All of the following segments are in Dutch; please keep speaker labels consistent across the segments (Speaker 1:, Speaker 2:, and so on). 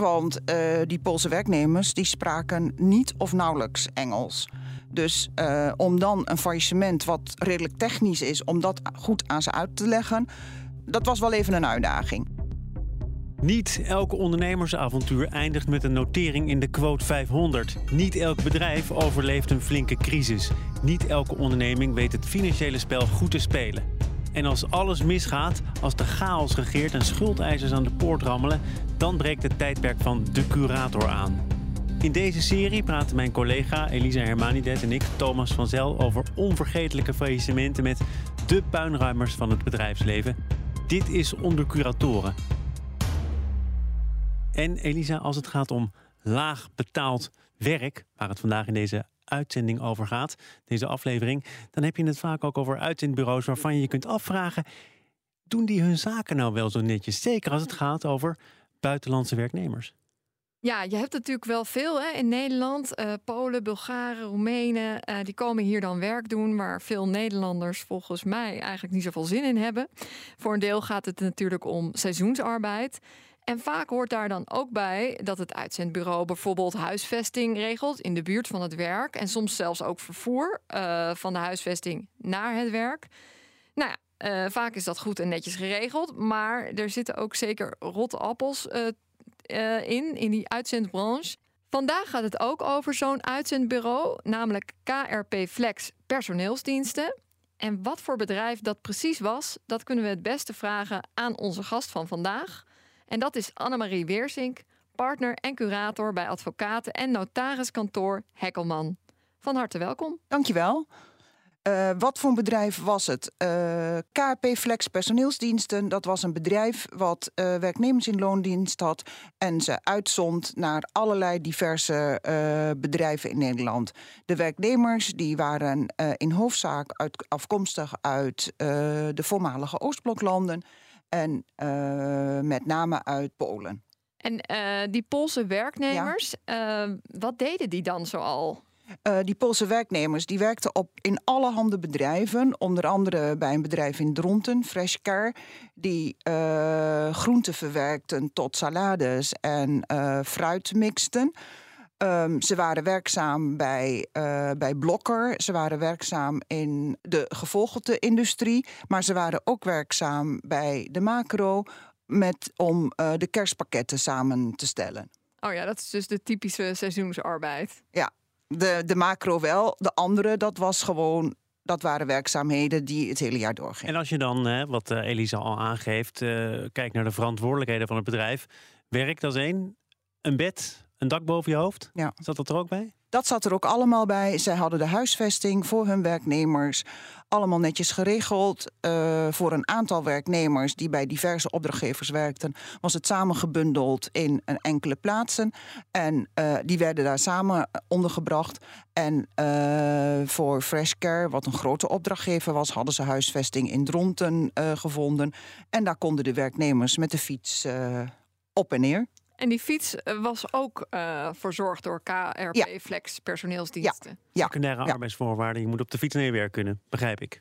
Speaker 1: Want uh, die Poolse werknemers die spraken niet of nauwelijks Engels. Dus uh, om dan een faillissement wat redelijk technisch is, om dat goed aan ze uit te leggen, dat was wel even een uitdaging.
Speaker 2: Niet elke ondernemersavontuur eindigt met een notering in de quote 500. Niet elk bedrijf overleeft een flinke crisis. Niet elke onderneming weet het financiële spel goed te spelen. En als alles misgaat, als de chaos regeert en schuldeisers aan de poort rammelen, dan breekt het tijdperk van de curator aan. In deze serie praten mijn collega Elisa Hermanidet en ik, Thomas van Zel, over onvergetelijke faillissementen met de puinruimers van het bedrijfsleven. Dit is onder curatoren. En Elisa, als het gaat om laag betaald werk, waar het vandaag in deze uitzending over gaat, deze aflevering, dan heb je het vaak ook over uitzendbureaus waarvan je je kunt afvragen: doen die hun zaken nou wel zo netjes? Zeker als het gaat over buitenlandse werknemers.
Speaker 3: Ja, je hebt natuurlijk wel veel hè, in Nederland. Uh, Polen, Bulgaren, Roemenen, uh, die komen hier dan werk doen... waar veel Nederlanders volgens mij eigenlijk niet zoveel zin in hebben. Voor een deel gaat het natuurlijk om seizoensarbeid. En vaak hoort daar dan ook bij dat het uitzendbureau bijvoorbeeld huisvesting regelt in de buurt van het werk. En soms zelfs ook vervoer uh, van de huisvesting naar het werk. Nou ja, uh, vaak is dat goed en netjes geregeld. Maar er zitten ook zeker rotte appels uh, in, in die uitzendbranche. Vandaag gaat het ook over zo'n uitzendbureau, namelijk KRP Flex Personeelsdiensten. En wat voor bedrijf dat precies was, dat kunnen we het beste vragen aan onze gast van vandaag. En dat is Annemarie Weersink, partner en curator bij advocaten en notariskantoor Hekkelman. Van harte welkom.
Speaker 1: Dankjewel. Uh, wat voor een bedrijf was het? Uh, eh, KP Flex Personeelsdiensten, dat was een bedrijf wat uh, werknemers in loondienst had en ze uitzond naar allerlei diverse bedrijven in Nederland. De werknemers die waren in hoofdzaak afkomstig uit de voormalige Oostbloklanden en met name uit Polen.
Speaker 3: En die Poolse werknemers, ja. wat deden die dan zoal?
Speaker 1: Uh, die Poolse werknemers die werkten op in allerhande bedrijven. Onder andere bij een bedrijf in Dronten, Freshcar. Die groenten verwerkten tot salades en fruit mixten. Um, ze waren werkzaam bij, bij Blokker. Ze waren werkzaam in de gevolgte-industrie. Maar ze waren ook werkzaam bij de macro... Met, om de kerstpakketten samen te stellen.
Speaker 3: Oh ja, dat is dus de typische seizoensarbeid.
Speaker 1: Ja, de, de macro wel. De andere, dat was gewoon dat waren werkzaamheden die het hele jaar doorgingen.
Speaker 2: En als je dan, hè, wat eh, Elisa al aangeeft, uh, kijkt naar de verantwoordelijkheden van het bedrijf. Werk, dat is één. Een bed, een dak boven je hoofd. Ja. Zat dat er ook bij?
Speaker 1: Dat zat er ook allemaal bij. Zij hadden de huisvesting voor hun werknemers allemaal netjes geregeld. Uh, voor een aantal werknemers die bij diverse opdrachtgevers werkten, was het samengebundeld in een enkele plaatsen. En uh, die werden daar samen ondergebracht. En uh, voor Freshcare, wat een grote opdrachtgever was, hadden ze huisvesting in Dronten gevonden. En daar konden de werknemers met de fiets op en neer.
Speaker 3: En die fiets eh, was ook uh, verzorgd door KRP Flex personeelsdiensten.
Speaker 2: Ja. Secundaire ja. arbeidsvoorwaarden. Je moet op de fiets naar je werk kunnen, begrijp ik.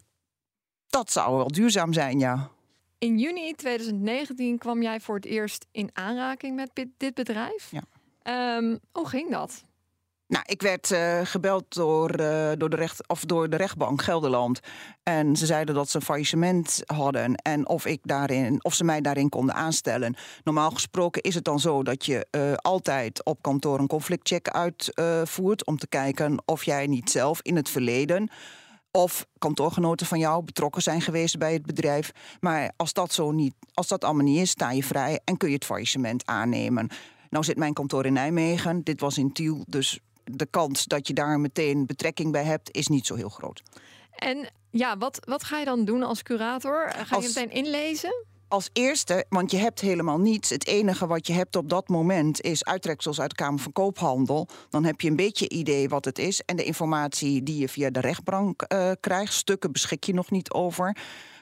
Speaker 1: Dat zou wel duurzaam zijn, ja.
Speaker 3: In juni 2019 kwam jij voor het eerst in aanraking met dit bedrijf. Ja. Um, hoe ging dat?
Speaker 1: Nou, ik werd uh, gebeld door, uh, door, de recht, of door de rechtbank Gelderland. En ze zeiden dat ze een faillissement hadden. En of, ik daarin, of ze mij daarin konden aanstellen. Normaal gesproken is het dan zo dat je uh, altijd op kantoor een conflictcheck uitvoert. om te kijken of jij niet zelf in het verleden of kantoorgenoten van jou betrokken zijn geweest bij het bedrijf. Maar als dat zo niet, als dat allemaal niet is, sta je vrij en kun je het faillissement aannemen. Nou zit mijn kantoor in Nijmegen. Dit was in Tiel, dus de kans dat je daar meteen betrekking bij hebt, is niet zo heel groot.
Speaker 3: En ja, wat, wat ga je dan doen als curator? Ga je meteen inlezen?
Speaker 1: Als eerste, want je hebt helemaal niets. Het enige wat je hebt op dat moment is uittreksels uit de Kamer van Koophandel. Dan heb je een beetje idee wat het is. En de informatie die je via de rechtbank uh, krijgt. Stukken beschik je nog niet over.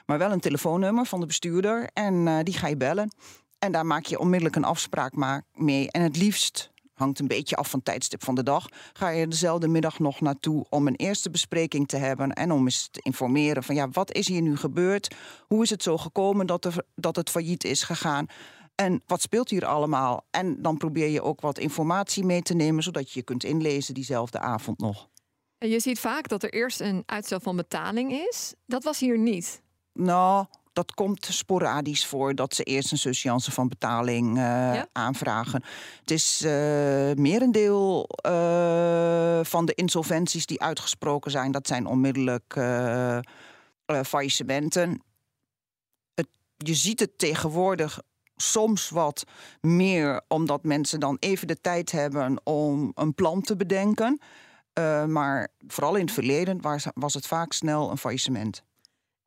Speaker 1: Maar wel een telefoonnummer van de bestuurder. En uh, die ga je bellen. En daar maak je onmiddellijk een afspraak mee. En het liefst hangt een beetje af van het tijdstip van de dag. Ga je dezelfde middag nog naartoe om een eerste bespreking te hebben en om eens te informeren van ja, wat is hier nu gebeurd? Hoe is het zo gekomen dat, er, dat het failliet is gegaan? En wat speelt hier allemaal? En dan probeer je ook wat informatie mee te nemen, zodat je je kunt inlezen diezelfde avond nog.
Speaker 3: Je ziet vaak dat er eerst een uitstel van betaling is. Dat was hier niet.
Speaker 1: Nou, dat komt sporadisch voor dat ze eerst een surseance van betaling uh, aanvragen. Het is uh, merendeel uh, van de insolventies die uitgesproken zijn, dat zijn onmiddellijk faillissementen. Het, je ziet het tegenwoordig soms wat meer, omdat mensen dan even de tijd hebben om een plan te bedenken. maar vooral in het verleden was, was het vaak snel een faillissement.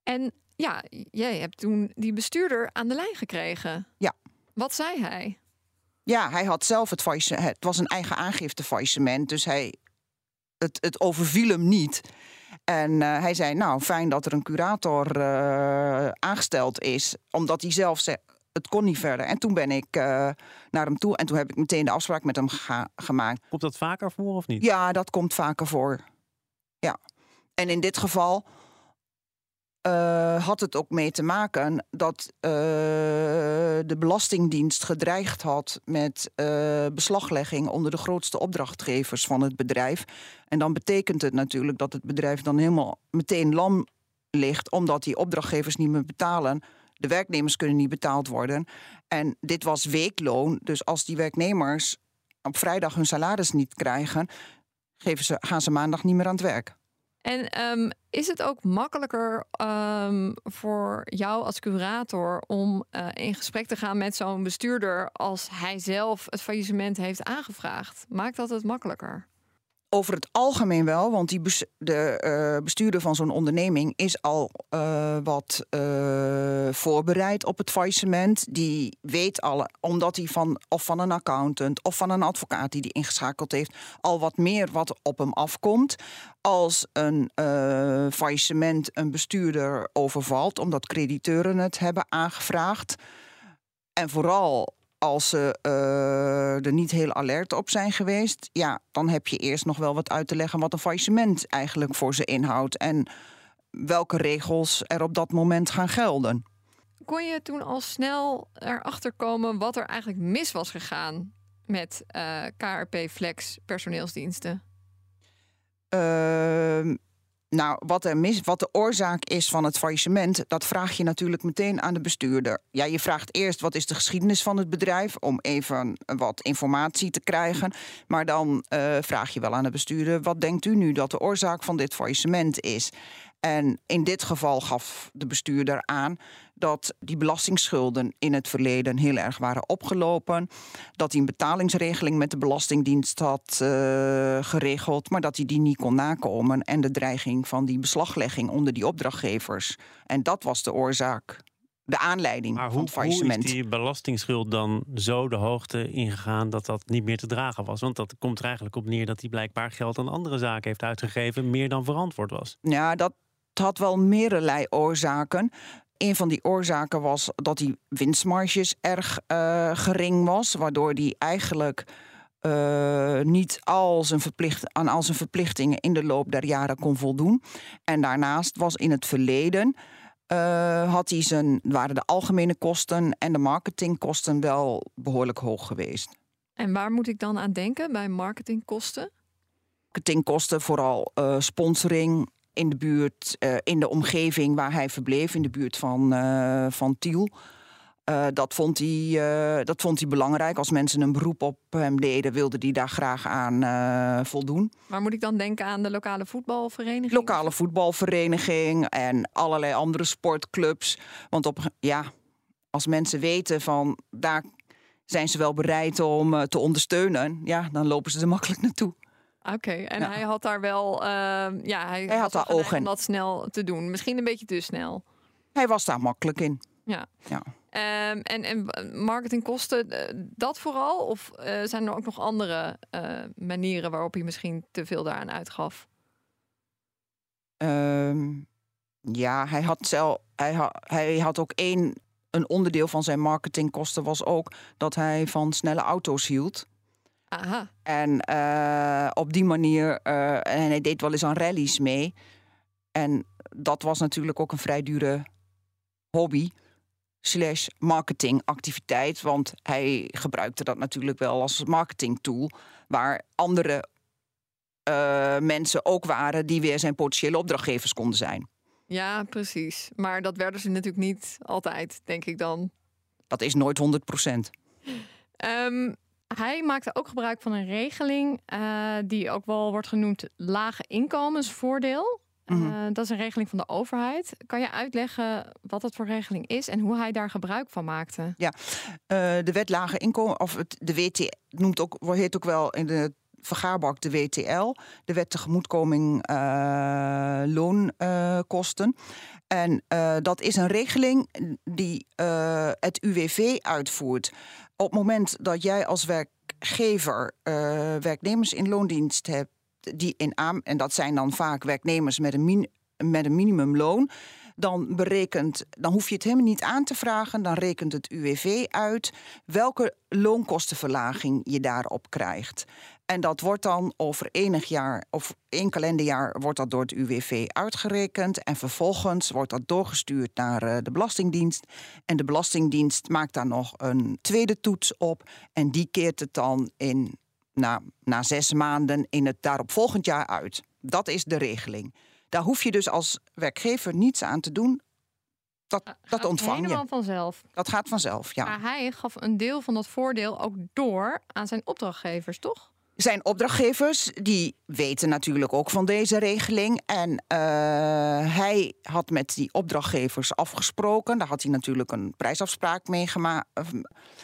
Speaker 3: En ja, jij hebt toen die bestuurder aan de lijn gekregen.
Speaker 1: Ja.
Speaker 3: Wat zei hij?
Speaker 1: Ja, hij had zelf het faillissement. Het was een eigen aangifte faillissement. Dus hij, het, het overviel hem niet. En uh, hij zei, nou, fijn dat er een curator uh, aangesteld is. Omdat hij zelf zei, het kon niet verder. En toen ben ik uh, naar hem toe en toen heb ik meteen de afspraak met hem gemaakt.
Speaker 2: Komt dat vaker voor of niet?
Speaker 1: Ja, dat komt vaker voor. Ja. En in dit geval uh, had het ook mee te maken dat uh, de Belastingdienst gedreigd had met uh, beslaglegging onder de grootste opdrachtgevers van het bedrijf. En dan betekent het natuurlijk dat het bedrijf dan helemaal meteen lam ligt, omdat die opdrachtgevers niet meer betalen. De werknemers kunnen niet betaald worden. En dit was weekloon. Dus als die werknemers op vrijdag hun salaris niet krijgen, geven ze, gaan ze maandag niet meer aan het werk.
Speaker 3: En um, is het ook makkelijker um, voor jou als curator om uh, in gesprek te gaan met zo'n bestuurder als hij zelf het faillissement heeft aangevraagd? Maakt dat het makkelijker?
Speaker 1: Over het algemeen wel, want die de uh, bestuurder van zo'n onderneming is al uh, wat uh, voorbereid op het faillissement. Die weet al, omdat hij van, of van een accountant of van een advocaat die die ingeschakeld heeft, al wat meer wat op hem afkomt. Als een faillissement een bestuurder overvalt, omdat crediteuren het hebben aangevraagd. En vooral als ze uh, er niet heel alert op zijn geweest, ja, dan heb je eerst nog wel wat uit te leggen wat een faillissement eigenlijk voor ze inhoudt en welke regels er op dat moment gaan gelden.
Speaker 3: Kon je toen al snel erachter komen wat er eigenlijk mis was gegaan met uh, eh, KRP Flex personeelsdiensten?
Speaker 1: Uh, nou, wat, er mis, wat de oorzaak is van het faillissement, dat vraag je natuurlijk meteen aan de bestuurder. Ja, je vraagt eerst wat is de geschiedenis van het bedrijf, om even wat informatie te krijgen. Maar dan uh, vraag je wel aan de bestuurder, wat denkt u nu dat de oorzaak van dit faillissement is? En in dit geval gaf de bestuurder aan dat die belastingsschulden in het verleden heel erg waren opgelopen. Dat hij een betalingsregeling met de Belastingdienst had uh, geregeld, maar dat hij die niet kon nakomen. En de dreiging van die beslaglegging onder die opdrachtgevers. En dat was de oorzaak. De aanleiding
Speaker 2: maar
Speaker 1: van het faillissement.
Speaker 2: Hoe is die belastingsschuld dan zo de hoogte ingegaan dat dat niet meer te dragen was? Want dat komt er eigenlijk op neer dat hij blijkbaar geld aan andere zaken heeft uitgegeven, meer dan verantwoord was.
Speaker 1: Ja, dat, had wel meerderlei oorzaken. Een van die oorzaken was dat die winstmarges erg uh, gering was, waardoor die eigenlijk uh, niet al zijn verplicht, aan al zijn verplichtingen in de loop der jaren kon voldoen. En daarnaast was in het verleden. Uh, had hij zijn, waren de algemene kosten en de marketingkosten wel behoorlijk hoog geweest.
Speaker 3: En waar moet ik dan aan denken bij marketingkosten?
Speaker 1: Marketingkosten, vooral uh, sponsoring, in de buurt, uh, in de omgeving waar hij verbleef, in de buurt van, uh, van Tiel. Uh, dat, vond hij, dat vond hij belangrijk. Als mensen een beroep op hem deden, wilde hij daar graag aan voldoen.
Speaker 3: Maar moet ik dan denken aan de lokale voetbalvereniging?
Speaker 1: Lokale voetbalvereniging en allerlei andere sportclubs. Want op, ja, als mensen weten van daar zijn ze wel bereid om te ondersteunen, ja, dan lopen ze er makkelijk naartoe.
Speaker 3: Oké, en hij had daar wel, uh, ja, hij,
Speaker 1: hij had daar ogen
Speaker 3: om dat snel te doen. Misschien een beetje te snel.
Speaker 1: Hij was daar makkelijk in.
Speaker 3: Ja.
Speaker 1: ja.
Speaker 3: Ehm, en, en marketingkosten, eh, dat vooral? Of uh, zijn er ook nog andere uh, manieren waarop hij misschien te veel daaraan uitgaf?
Speaker 1: Um, ja, hij had, zelf, hij, ha, hij had ook één. Een onderdeel van zijn marketingkosten was ook dat hij van snelle auto's hield.
Speaker 3: Aha.
Speaker 1: En op die manier, en hij deed wel eens aan rallies mee. En dat was natuurlijk ook een vrij dure hobby slash marketingactiviteit. Want hij gebruikte dat natuurlijk wel als marketingtool. Waar andere uh, mensen ook waren die weer zijn potentiële opdrachtgevers konden zijn.
Speaker 3: Ja, precies. Maar dat werden ze natuurlijk niet altijd, denk ik dan.
Speaker 1: Dat is nooit 100 procent.
Speaker 3: Um, hij maakte ook gebruik van een regeling uh, die ook wel wordt genoemd lage inkomensvoordeel. Uh, dat is een regeling van de overheid. Kan je uitleggen wat dat voor regeling is en hoe hij daar gebruik van maakte?
Speaker 1: Ja, uh, de wet lage inkomen, of het, de WT noemt ook, heet ook wel in de vergaarbak de WTL, de wet tegemoetkoming uh, loonkosten. en dat is een regeling die het UWV uitvoert. Op het moment dat jij als werkgever werknemers in loondienst hebt die in aan, en dat zijn dan vaak werknemers met een, met een minimumloon, dan berekent, dan hoef je het helemaal niet aan te vragen. Dan rekent het UWV uit welke loonkostenverlaging je daarop krijgt. En dat wordt dan over enig jaar of één kalenderjaar wordt dat door het UWV uitgerekend. En vervolgens wordt dat doorgestuurd naar eh, de Belastingdienst. En de Belastingdienst maakt daar nog een tweede toets op. En die keert het dan in na, na zes maanden in het daaropvolgend jaar uit. Dat is de regeling. Daar hoef je dus als werkgever niets aan te doen. Dat,
Speaker 3: gaat
Speaker 1: dat ontvang je.
Speaker 3: Helemaal vanzelf.
Speaker 1: Dat gaat vanzelf, ja.
Speaker 3: Maar hij gaf een deel van dat voordeel ook door aan zijn opdrachtgevers, toch?
Speaker 1: Zijn opdrachtgevers die weten natuurlijk ook van deze regeling. En uh, hij had met die opdrachtgevers afgesproken. Daar had hij natuurlijk een prijsafspraak mee,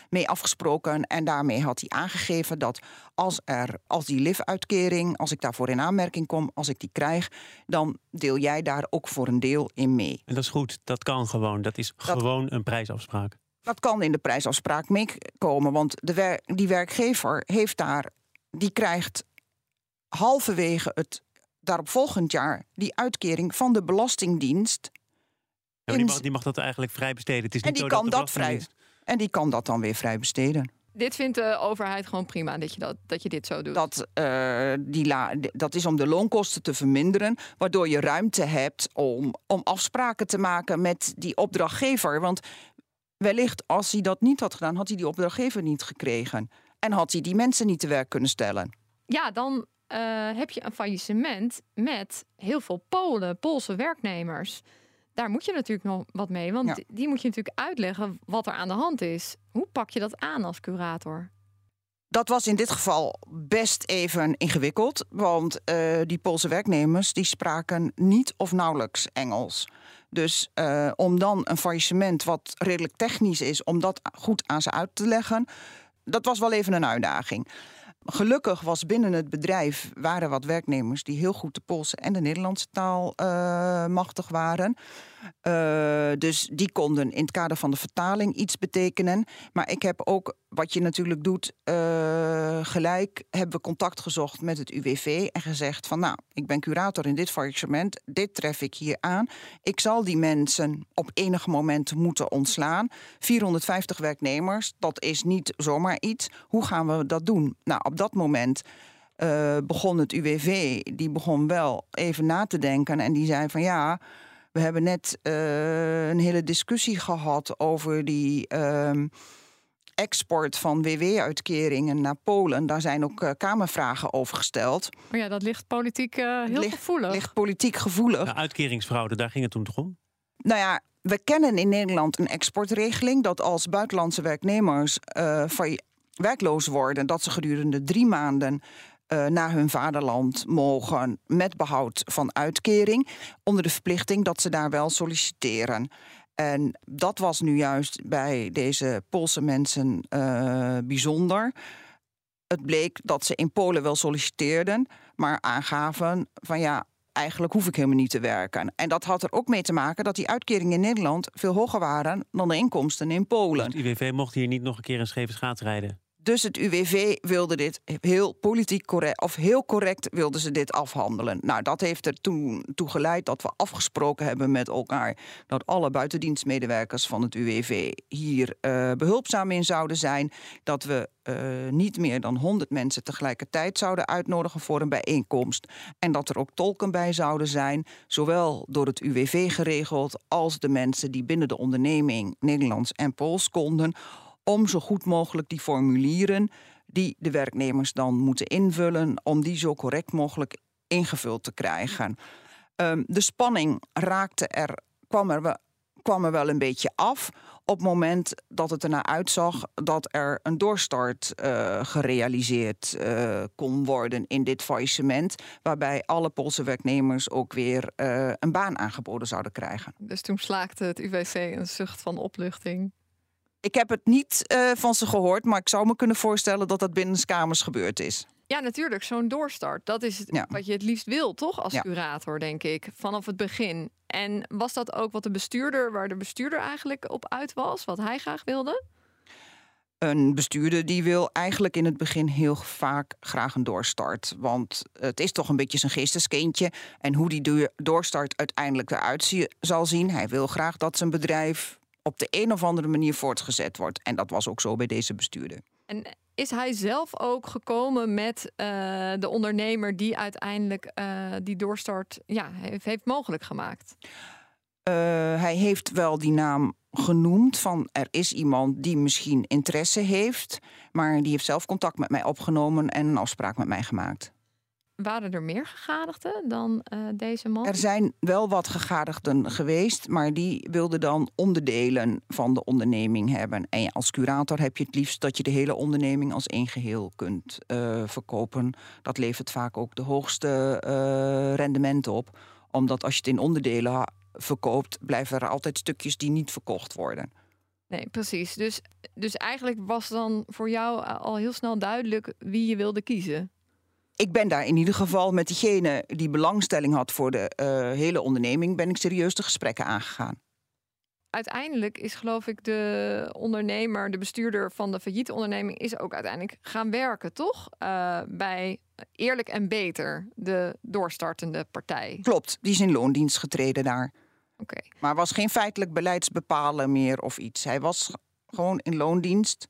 Speaker 1: mee afgesproken. En daarmee had hij aangegeven dat als, er, als die LIF-uitkering, als ik daarvoor in aanmerking kom, als ik die krijg, dan deel jij daar ook voor een deel in mee.
Speaker 2: En dat is goed, dat kan gewoon. Dat is dat, gewoon een prijsafspraak.
Speaker 1: Dat kan in de prijsafspraak meekomen, want de wer die werkgever heeft daar die krijgt halverwege het daarop volgend jaar die uitkering van de Belastingdienst.
Speaker 2: Ja, die, mag, die, mag, dat eigenlijk vrij besteden. Het is
Speaker 1: en
Speaker 2: niet
Speaker 1: die
Speaker 2: zo
Speaker 1: kan
Speaker 2: dat,
Speaker 1: dat vrij. En die kan dat dan weer vrij besteden.
Speaker 3: Dit vindt de overheid gewoon prima dat je, dat, dat, je dit zo doet.
Speaker 1: Dat, uh, die la, dat is om de loonkosten te verminderen, waardoor je ruimte hebt om, om afspraken te maken met die opdrachtgever. Want wellicht als hij dat niet had gedaan, had hij die opdrachtgever niet gekregen. En had hij die mensen niet te werk kunnen stellen?
Speaker 3: Ja, dan uh, heb je een faillissement met heel veel Polen, Poolse werknemers. Daar moet je natuurlijk nog wat mee, want ja. die moet je natuurlijk uitleggen wat er aan de hand is. Hoe pak je dat aan als curator?
Speaker 1: Dat was in dit geval best even ingewikkeld, want uh, die Poolse werknemers die spraken niet of nauwelijks Engels. Dus uh, om dan een faillissement wat redelijk technisch is, om dat goed aan ze uit te leggen, dat was wel even een uitdaging. Gelukkig was binnen het bedrijf waren wat werknemers die heel goed de Poolse en de Nederlandse taal uh, machtig waren. Uh, dus die konden in het kader van de vertaling iets betekenen. Maar ik heb ook, wat je natuurlijk doet, uh, gelijk hebben we contact gezocht met het UWV en gezegd van nou, ik ben curator in dit faillissement, dit tref ik hier aan. Ik zal die mensen op enig moment moeten ontslaan. 450 werknemers, dat is niet zomaar iets. Hoe gaan we dat doen? Nou, op dat moment uh, begon het UWV, die begon wel even na te denken en die zei van ja. We hebben net uh, een hele discussie gehad over die uh, export van WW-uitkeringen naar Polen. Daar zijn ook uh, Kamervragen over gesteld.
Speaker 3: Maar ja, dat ligt politiek heel
Speaker 1: ligt,
Speaker 3: gevoelig.
Speaker 1: Ligt politiek gevoelig.
Speaker 2: De uitkeringsfraude, daar ging het toen toch om?
Speaker 1: Nou ja, we kennen in Nederland een exportregeling dat als buitenlandse werknemers werkloos worden, dat ze gedurende drie maanden uh, naar hun vaderland mogen met behoud van uitkering, onder de verplichting dat ze daar wel solliciteren. En dat was nu juist bij deze Poolse mensen uh, bijzonder. Het bleek dat ze in Polen wel solliciteerden, maar aangaven van ja, eigenlijk hoef ik helemaal niet te werken. En dat had er ook mee te maken dat die uitkeringen in Nederland veel hoger waren dan de inkomsten in Polen.
Speaker 2: Dus het UWV mocht hier niet nog een keer een scheve schaats rijden.
Speaker 1: Dus het UWV wilde dit heel politiek correct, of heel correct wilden ze dit afhandelen. Nou, dat heeft er toen toe geleid dat we afgesproken hebben met elkaar dat alle buitendienstmedewerkers van het UWV hier uh, behulpzaam in zouden zijn. Dat we uh, niet meer dan 100 mensen tegelijkertijd zouden uitnodigen voor een bijeenkomst. En dat er ook tolken bij zouden zijn, zowel door het UWV geregeld als de mensen die binnen de onderneming Nederlands en Pools konden om zo goed mogelijk die formulieren die de werknemers dan moeten invullen, om die zo correct mogelijk ingevuld te krijgen. Um, de spanning raakte er, kwam er, kwam er wel een beetje af op het moment dat het ernaar uitzag dat er een doorstart uh, gerealiseerd uh, kon worden in dit faillissement, waarbij alle Poolse werknemers ook weer uh, een baan aangeboden zouden krijgen.
Speaker 3: Dus toen slaakte het UWC een zucht van opluchting.
Speaker 1: Ik heb het niet uh, van ze gehoord, maar ik zou me kunnen voorstellen dat dat binnen kamers gebeurd is.
Speaker 3: Ja, natuurlijk. Zo'n doorstart. Dat is het, ja. wat je het liefst wil, toch? Als ja. curator, denk ik. Vanaf het begin. En was dat ook wat de bestuurder, waar de bestuurder eigenlijk op uit was? Wat hij graag wilde?
Speaker 1: Een bestuurder die wil eigenlijk in het begin heel vaak graag een doorstart. Want het is toch een beetje zijn geesteskindje. En hoe die doorstart uiteindelijk eruit zal zien. Hij wil graag dat zijn bedrijf op de een of andere manier voortgezet wordt. En dat was ook zo bij deze bestuurder.
Speaker 3: En is hij zelf ook gekomen met uh, de ondernemer die uiteindelijk uh, die doorstart ja, heeft, heeft mogelijk gemaakt?
Speaker 1: Uh, hij heeft wel die naam genoemd van er is iemand die misschien interesse heeft, maar die heeft zelf contact met mij opgenomen en een afspraak met mij gemaakt.
Speaker 3: Waren er meer gegadigden dan uh, deze man?
Speaker 1: Er zijn wel wat gegadigden geweest, maar die wilden dan onderdelen van de onderneming hebben. En als curator heb je het liefst dat je de hele onderneming als één geheel kunt uh, verkopen. Dat levert vaak ook de hoogste uh, rendement op. Omdat als je het in onderdelen verkoopt, blijven er altijd stukjes die niet verkocht worden.
Speaker 3: Nee, precies. Dus, dus eigenlijk was dan voor jou al heel snel duidelijk wie je wilde kiezen
Speaker 1: ik ben daar in ieder geval met diegene die belangstelling had voor de uh, hele onderneming, ben ik serieus de gesprekken aangegaan.
Speaker 3: Uiteindelijk is geloof ik de ondernemer, de bestuurder van de failliete onderneming, is ook uiteindelijk gaan werken, toch? Uh, bij Eerlijk en Beter, de doorstartende partij.
Speaker 1: Klopt, die is in loondienst getreden daar. Oké. Okay. Maar was geen feitelijk beleidsbepalen meer of iets. Hij was gewoon in loondienst.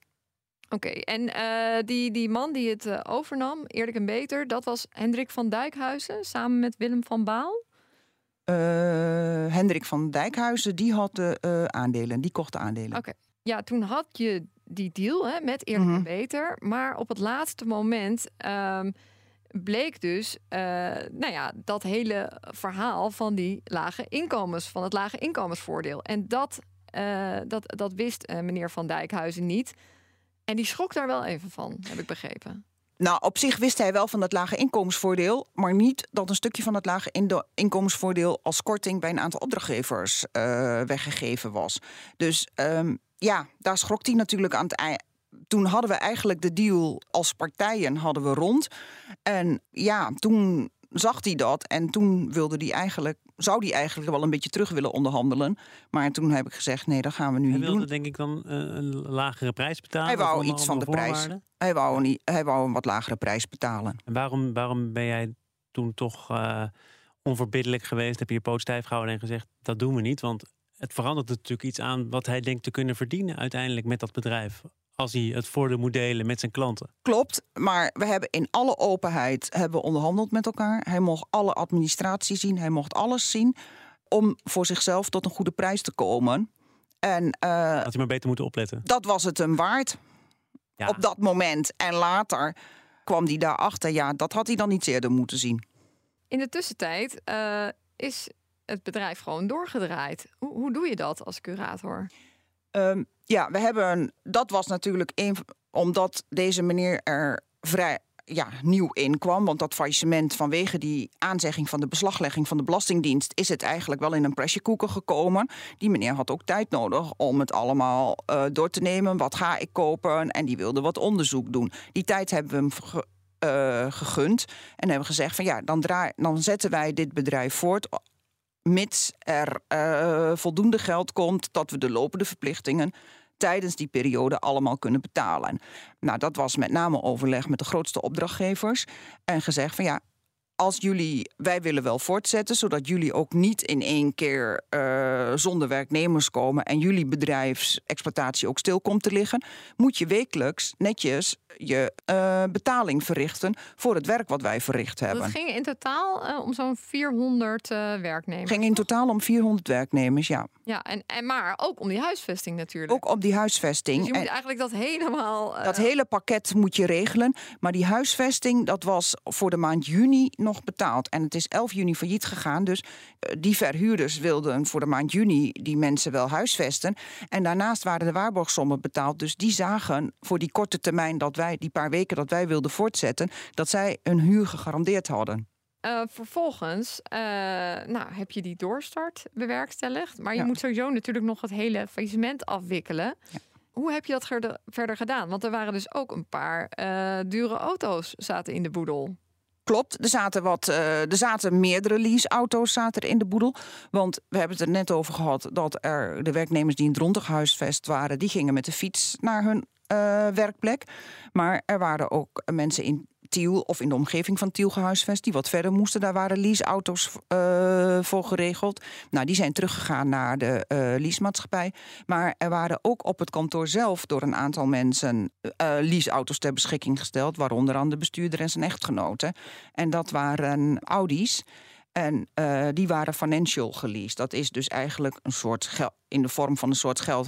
Speaker 3: Oké, en uh, die, die man die het uh, overnam, eerlijk en beter, dat was Hendrik van Dijkhuizen samen met Willem van Baal?
Speaker 1: Uh, Hendrik van Dijkhuizen, die had de aandelen, die kocht de aandelen.
Speaker 3: Oké, ja, toen had je die deal hè, met eerlijk en beter, maar op het laatste moment um, bleek dus, nou ja, dat hele verhaal van die lage inkomens, van het lage inkomensvoordeel. En dat, dat, dat wist meneer van Dijkhuizen niet. En die schrok daar wel even van, heb ik begrepen.
Speaker 1: Nou, op zich wist hij wel van het lage inkomensvoordeel, maar niet dat een stukje van het lage inkomensvoordeel als korting bij een aantal opdrachtgevers uh, weggegeven was. Dus um, ja, daar schrok hij natuurlijk aan het. Toen hadden we eigenlijk de deal als partijen hadden we rond. En ja, toen zag hij dat en toen wilde hij eigenlijk, zou hij eigenlijk wel een beetje terug willen onderhandelen. Maar toen heb ik gezegd, nee, dat gaan we nu
Speaker 2: hij
Speaker 1: niet
Speaker 2: wilde,
Speaker 1: doen.
Speaker 2: denk ik dan uh, een lagere prijs betalen?
Speaker 1: Hij wou iets van de prijs. Hij wou, niet, hij wou een wat lagere prijs betalen.
Speaker 2: En waarom, waarom ben jij toen toch uh, onverbiddelijk geweest? Heb je je poot stijf gehouden en gezegd, dat doen we niet? Want het verandert natuurlijk iets aan wat hij denkt te kunnen verdienen uiteindelijk met dat bedrijf als hij het voordeel moet delen met zijn klanten.
Speaker 1: Klopt, maar we hebben in alle openheid hebben onderhandeld met elkaar. Hij mocht alle administratie zien, hij mocht alles zien om voor zichzelf tot een goede prijs te komen. En, uh,
Speaker 2: Had hij maar beter moeten opletten.
Speaker 1: Dat was het hem waard. Ja. Op dat moment. En later kwam hij daarachter. Ja, dat had hij dan niet eerder moeten zien.
Speaker 3: In de tussentijd uh, is het bedrijf gewoon doorgedraaid. Hoe, hoe doe je dat als curator?
Speaker 1: Um, ja, we hebben. Dat was natuurlijk. Omdat deze meneer er vrij ja, nieuw in kwam. Want dat faillissement vanwege die aanzegging van de beslaglegging van de Belastingdienst. is het eigenlijk wel in een pressure gekomen. Die meneer had ook tijd nodig om het allemaal uh, door te nemen. Wat ga ik kopen? En die wilde wat onderzoek doen. Die tijd hebben we hem uh, gegund. En hebben gezegd van ja, dan, draai, dan zetten wij dit bedrijf voort. Mits er uh, voldoende geld komt dat we de lopende verplichtingen tijdens die periode allemaal kunnen betalen. Nou, dat was met name overleg met de grootste opdrachtgevers. En gezegd van ja, als jullie, wij willen wel voortzetten, zodat jullie ook niet in één keer uh, zonder werknemers komen en jullie bedrijfsexploitatie ook stil komt te liggen, moet je wekelijks netjes je uh, betaling verrichten voor het werk wat wij verricht hebben.
Speaker 3: Het ging in totaal uh, om zo'n 400 werknemers.
Speaker 1: ging in totaal om 400 werknemers, ja.
Speaker 3: Ja, en, en maar ook om die huisvesting natuurlijk.
Speaker 1: Ook op die huisvesting.
Speaker 3: Dus je moet eigenlijk dat helemaal.
Speaker 1: Dat hele pakket moet je regelen. Maar die huisvesting, dat was voor de maand juni nog betaald. En het is 11 juni failliet gegaan. Dus uh, die verhuurders wilden voor de maand juni die mensen wel huisvesten. En daarnaast waren de waarborgsommen betaald. Dus die zagen voor die korte termijn dat wij, die paar weken dat wij wilden voortzetten, dat zij een huur gegarandeerd hadden.
Speaker 3: Uh, vervolgens uh, nou, heb je die doorstart bewerkstelligd. Maar je ja. moet sowieso natuurlijk nog het hele faillissement afwikkelen. Ja. Hoe heb je dat verder gedaan? Want er waren dus ook een paar uh, dure auto's zaten in de boedel.
Speaker 1: Klopt, er zaten, wat, er zaten meerdere leaseauto's zaten in de boedel. Want we hebben het er net over gehad dat er de werknemers die in het rondighuisvest waren, die gingen met de fiets naar hun werkplek. Maar er waren ook mensen in Tiel of in de omgeving van Tiel gehuisvest, die wat verder moesten. Daar waren leaseauto's uh, voor geregeld. Nou, die zijn teruggegaan naar de uh, leasemaatschappij. Maar er waren ook op het kantoor zelf door een aantal mensen uh, leaseauto's ter beschikking gesteld, waaronder aan de bestuurder en zijn echtgenoten. En dat waren Audi's. En die waren financial geleased. Dat is dus eigenlijk een soort geld in de vorm van een soort geld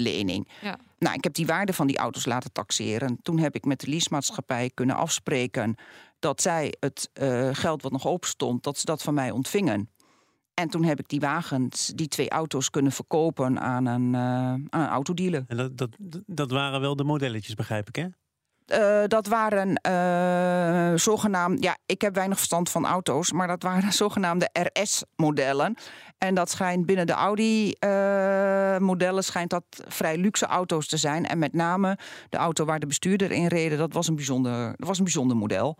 Speaker 1: lening.
Speaker 3: Ja.
Speaker 1: Nou, ik heb die waarde van die auto's laten taxeren. Toen heb ik met de leasemaatschappij kunnen afspreken dat zij het uh, geld wat nog open stond, dat ze dat van mij ontvingen. En toen heb ik die wagens, die twee auto's, kunnen verkopen aan een, uh, aan een autodealer.
Speaker 2: En dat, dat, dat waren wel de modelletjes, begrijp ik, hè?
Speaker 1: Uh, dat waren uh, zogenaamde, ja, ik heb weinig verstand van auto's, maar dat waren zogenaamde RS-modellen. En dat schijnt binnen de Audi-modellen uh, schijnt dat vrij luxe auto's te zijn. En met name de auto waar de bestuurder in reden, dat was een bijzonder, dat was een bijzonder model.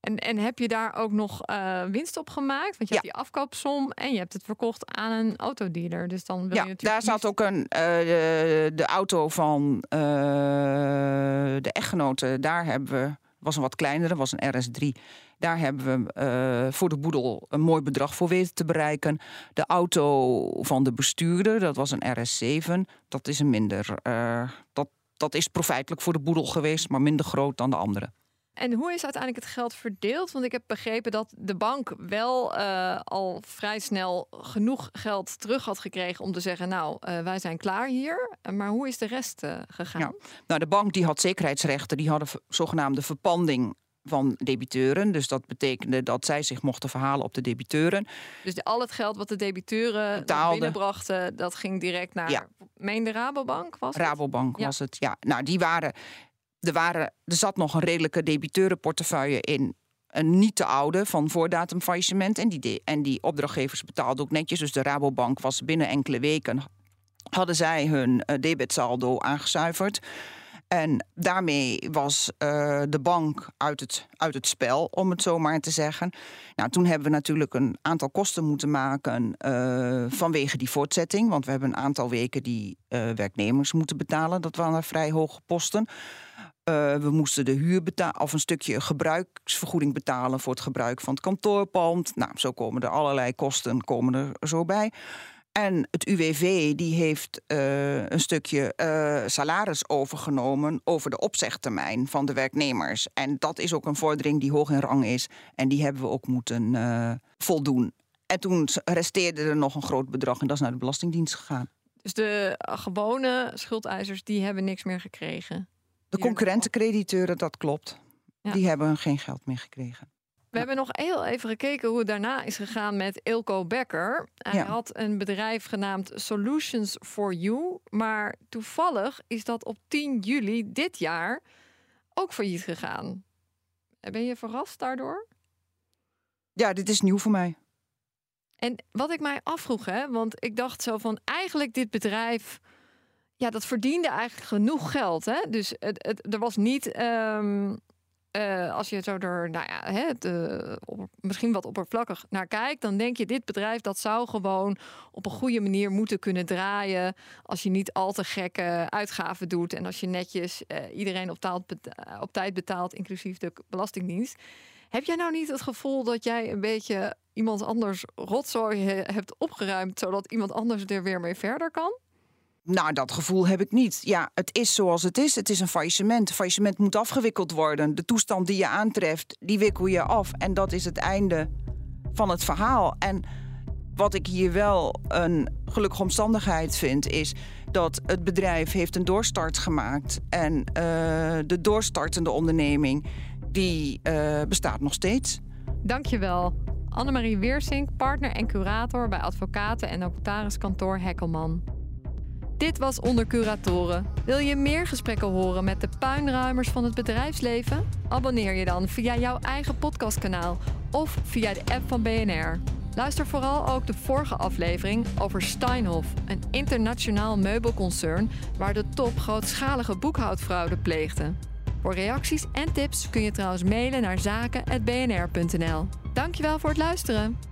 Speaker 3: En, en heb je daar ook nog uh, winst op gemaakt? Want je
Speaker 1: ja.
Speaker 3: hebt die afkoopsom en je hebt het verkocht aan een autodealer. Dus dan wil
Speaker 1: ja,
Speaker 3: je natuurlijk.
Speaker 1: daar zat ook een, uh, de, de, auto van de echtgenoten. Daar hebben we, was een wat kleinere, was een RS3. Daar hebben we voor de boedel een mooi bedrag voor weten te bereiken. De auto van de bestuurder, dat was een RS7. Dat is een minder. dat, dat is profijtelijk voor de boedel geweest, maar minder groot dan de andere.
Speaker 3: En hoe is uiteindelijk het geld verdeeld? Want ik heb begrepen dat de bank wel uh, al vrij snel genoeg geld terug had gekregen om te zeggen: Nou, uh, wij zijn klaar hier. Maar hoe is de rest uh, gegaan?
Speaker 1: Ja. Nou, de bank die had zekerheidsrechten, die hadden zogenaamde verpanding van debiteuren. Dus dat betekende dat zij zich mochten verhalen op de debiteuren.
Speaker 3: Dus de, al het geld wat de debiteuren
Speaker 1: Betaalde.
Speaker 3: binnenbrachten, dat ging direct naar.
Speaker 1: Ja.
Speaker 3: Meen de Rabobank was het?
Speaker 1: Rabobank
Speaker 3: Ja.
Speaker 1: was het, ja. Nou, die waren er, waren, er zat nog een redelijke debiteurenportefeuille in. Een niet te oude van voordatum faillissement. En die, de, en die opdrachtgevers betaalden ook netjes. Dus de Rabobank was binnen enkele weken... hadden zij hun uh, debetsaldo aangezuiverd. En daarmee was uh, de bank uit het, uit het spel, om het zo maar te zeggen. Nou, toen hebben we natuurlijk een aantal kosten moeten maken uh, vanwege die voortzetting. Want we hebben een aantal weken die uh, werknemers moeten betalen. Dat waren vrij hoge posten. We moesten de huur betalen of een stukje gebruiksvergoeding betalen voor het gebruik van het kantoorpand. Nou, zo komen er allerlei kosten komen er zo bij. En het UWV die heeft uh, een stukje uh, salaris overgenomen over de opzegtermijn van de werknemers. En dat is ook een vordering die hoog in rang is. En die hebben we ook moeten uh, voldoen. En toen resteerde er nog een groot bedrag en dat is naar de Belastingdienst gegaan.
Speaker 3: Dus de gewone schuldeisers die hebben niks meer gekregen?
Speaker 1: De concurrentencrediteuren, dat klopt. Ja. Die hebben geen geld meer gekregen.
Speaker 3: We hebben nog heel even gekeken hoe het daarna is gegaan met Ilko Becker. Hij ja. had een bedrijf genaamd Solutions for You. Maar toevallig is dat op 10 juli dit jaar ook failliet gegaan. Ben je verrast daardoor?
Speaker 1: Ja, dit is nieuw voor mij.
Speaker 3: En wat ik mij afvroeg, hè, want ik dacht zo van eigenlijk dit bedrijf ja, dat verdiende eigenlijk genoeg geld. Hè? Dus het, het, er was niet. Um, uh, als je zo er, nou ja, hè, de, op, misschien wat oppervlakkig naar kijkt, dan denk je: dit bedrijf dat zou gewoon op een goede manier moeten kunnen draaien. Als je niet al te gekke uitgaven doet en als je netjes uh, iedereen op, op tijd betaalt, inclusief de Belastingdienst. Heb jij nou niet het gevoel dat jij een beetje iemand anders rotzooi hebt opgeruimd, zodat iemand anders er weer mee verder kan?
Speaker 1: Nou, dat gevoel heb ik niet. Ja, het is zoals het is. Het is een faillissement. Een faillissement moet afgewikkeld worden. De toestand die je aantreft, die wikkel je af. En dat is het einde van het verhaal. En wat ik hier wel een gelukkige omstandigheid vind, is dat het bedrijf heeft een doorstart gemaakt. En uh, de doorstartende onderneming, die uh, bestaat nog steeds.
Speaker 3: Dankjewel. Annemarie Weersink, partner en curator bij advocaten en notariskantoor Hekkelman. Dit was Onder Curatoren. Wil je meer gesprekken horen met de puinruimers van het bedrijfsleven? Abonneer je dan via jouw eigen podcastkanaal of via de app van BNR. Luister vooral ook de vorige aflevering over Steinhoff, een internationaal meubelconcern waar de top grootschalige boekhoudfraude pleegde. Voor reacties en tips kun je trouwens mailen naar zaken.bnr.nl. Dankjewel voor het luisteren.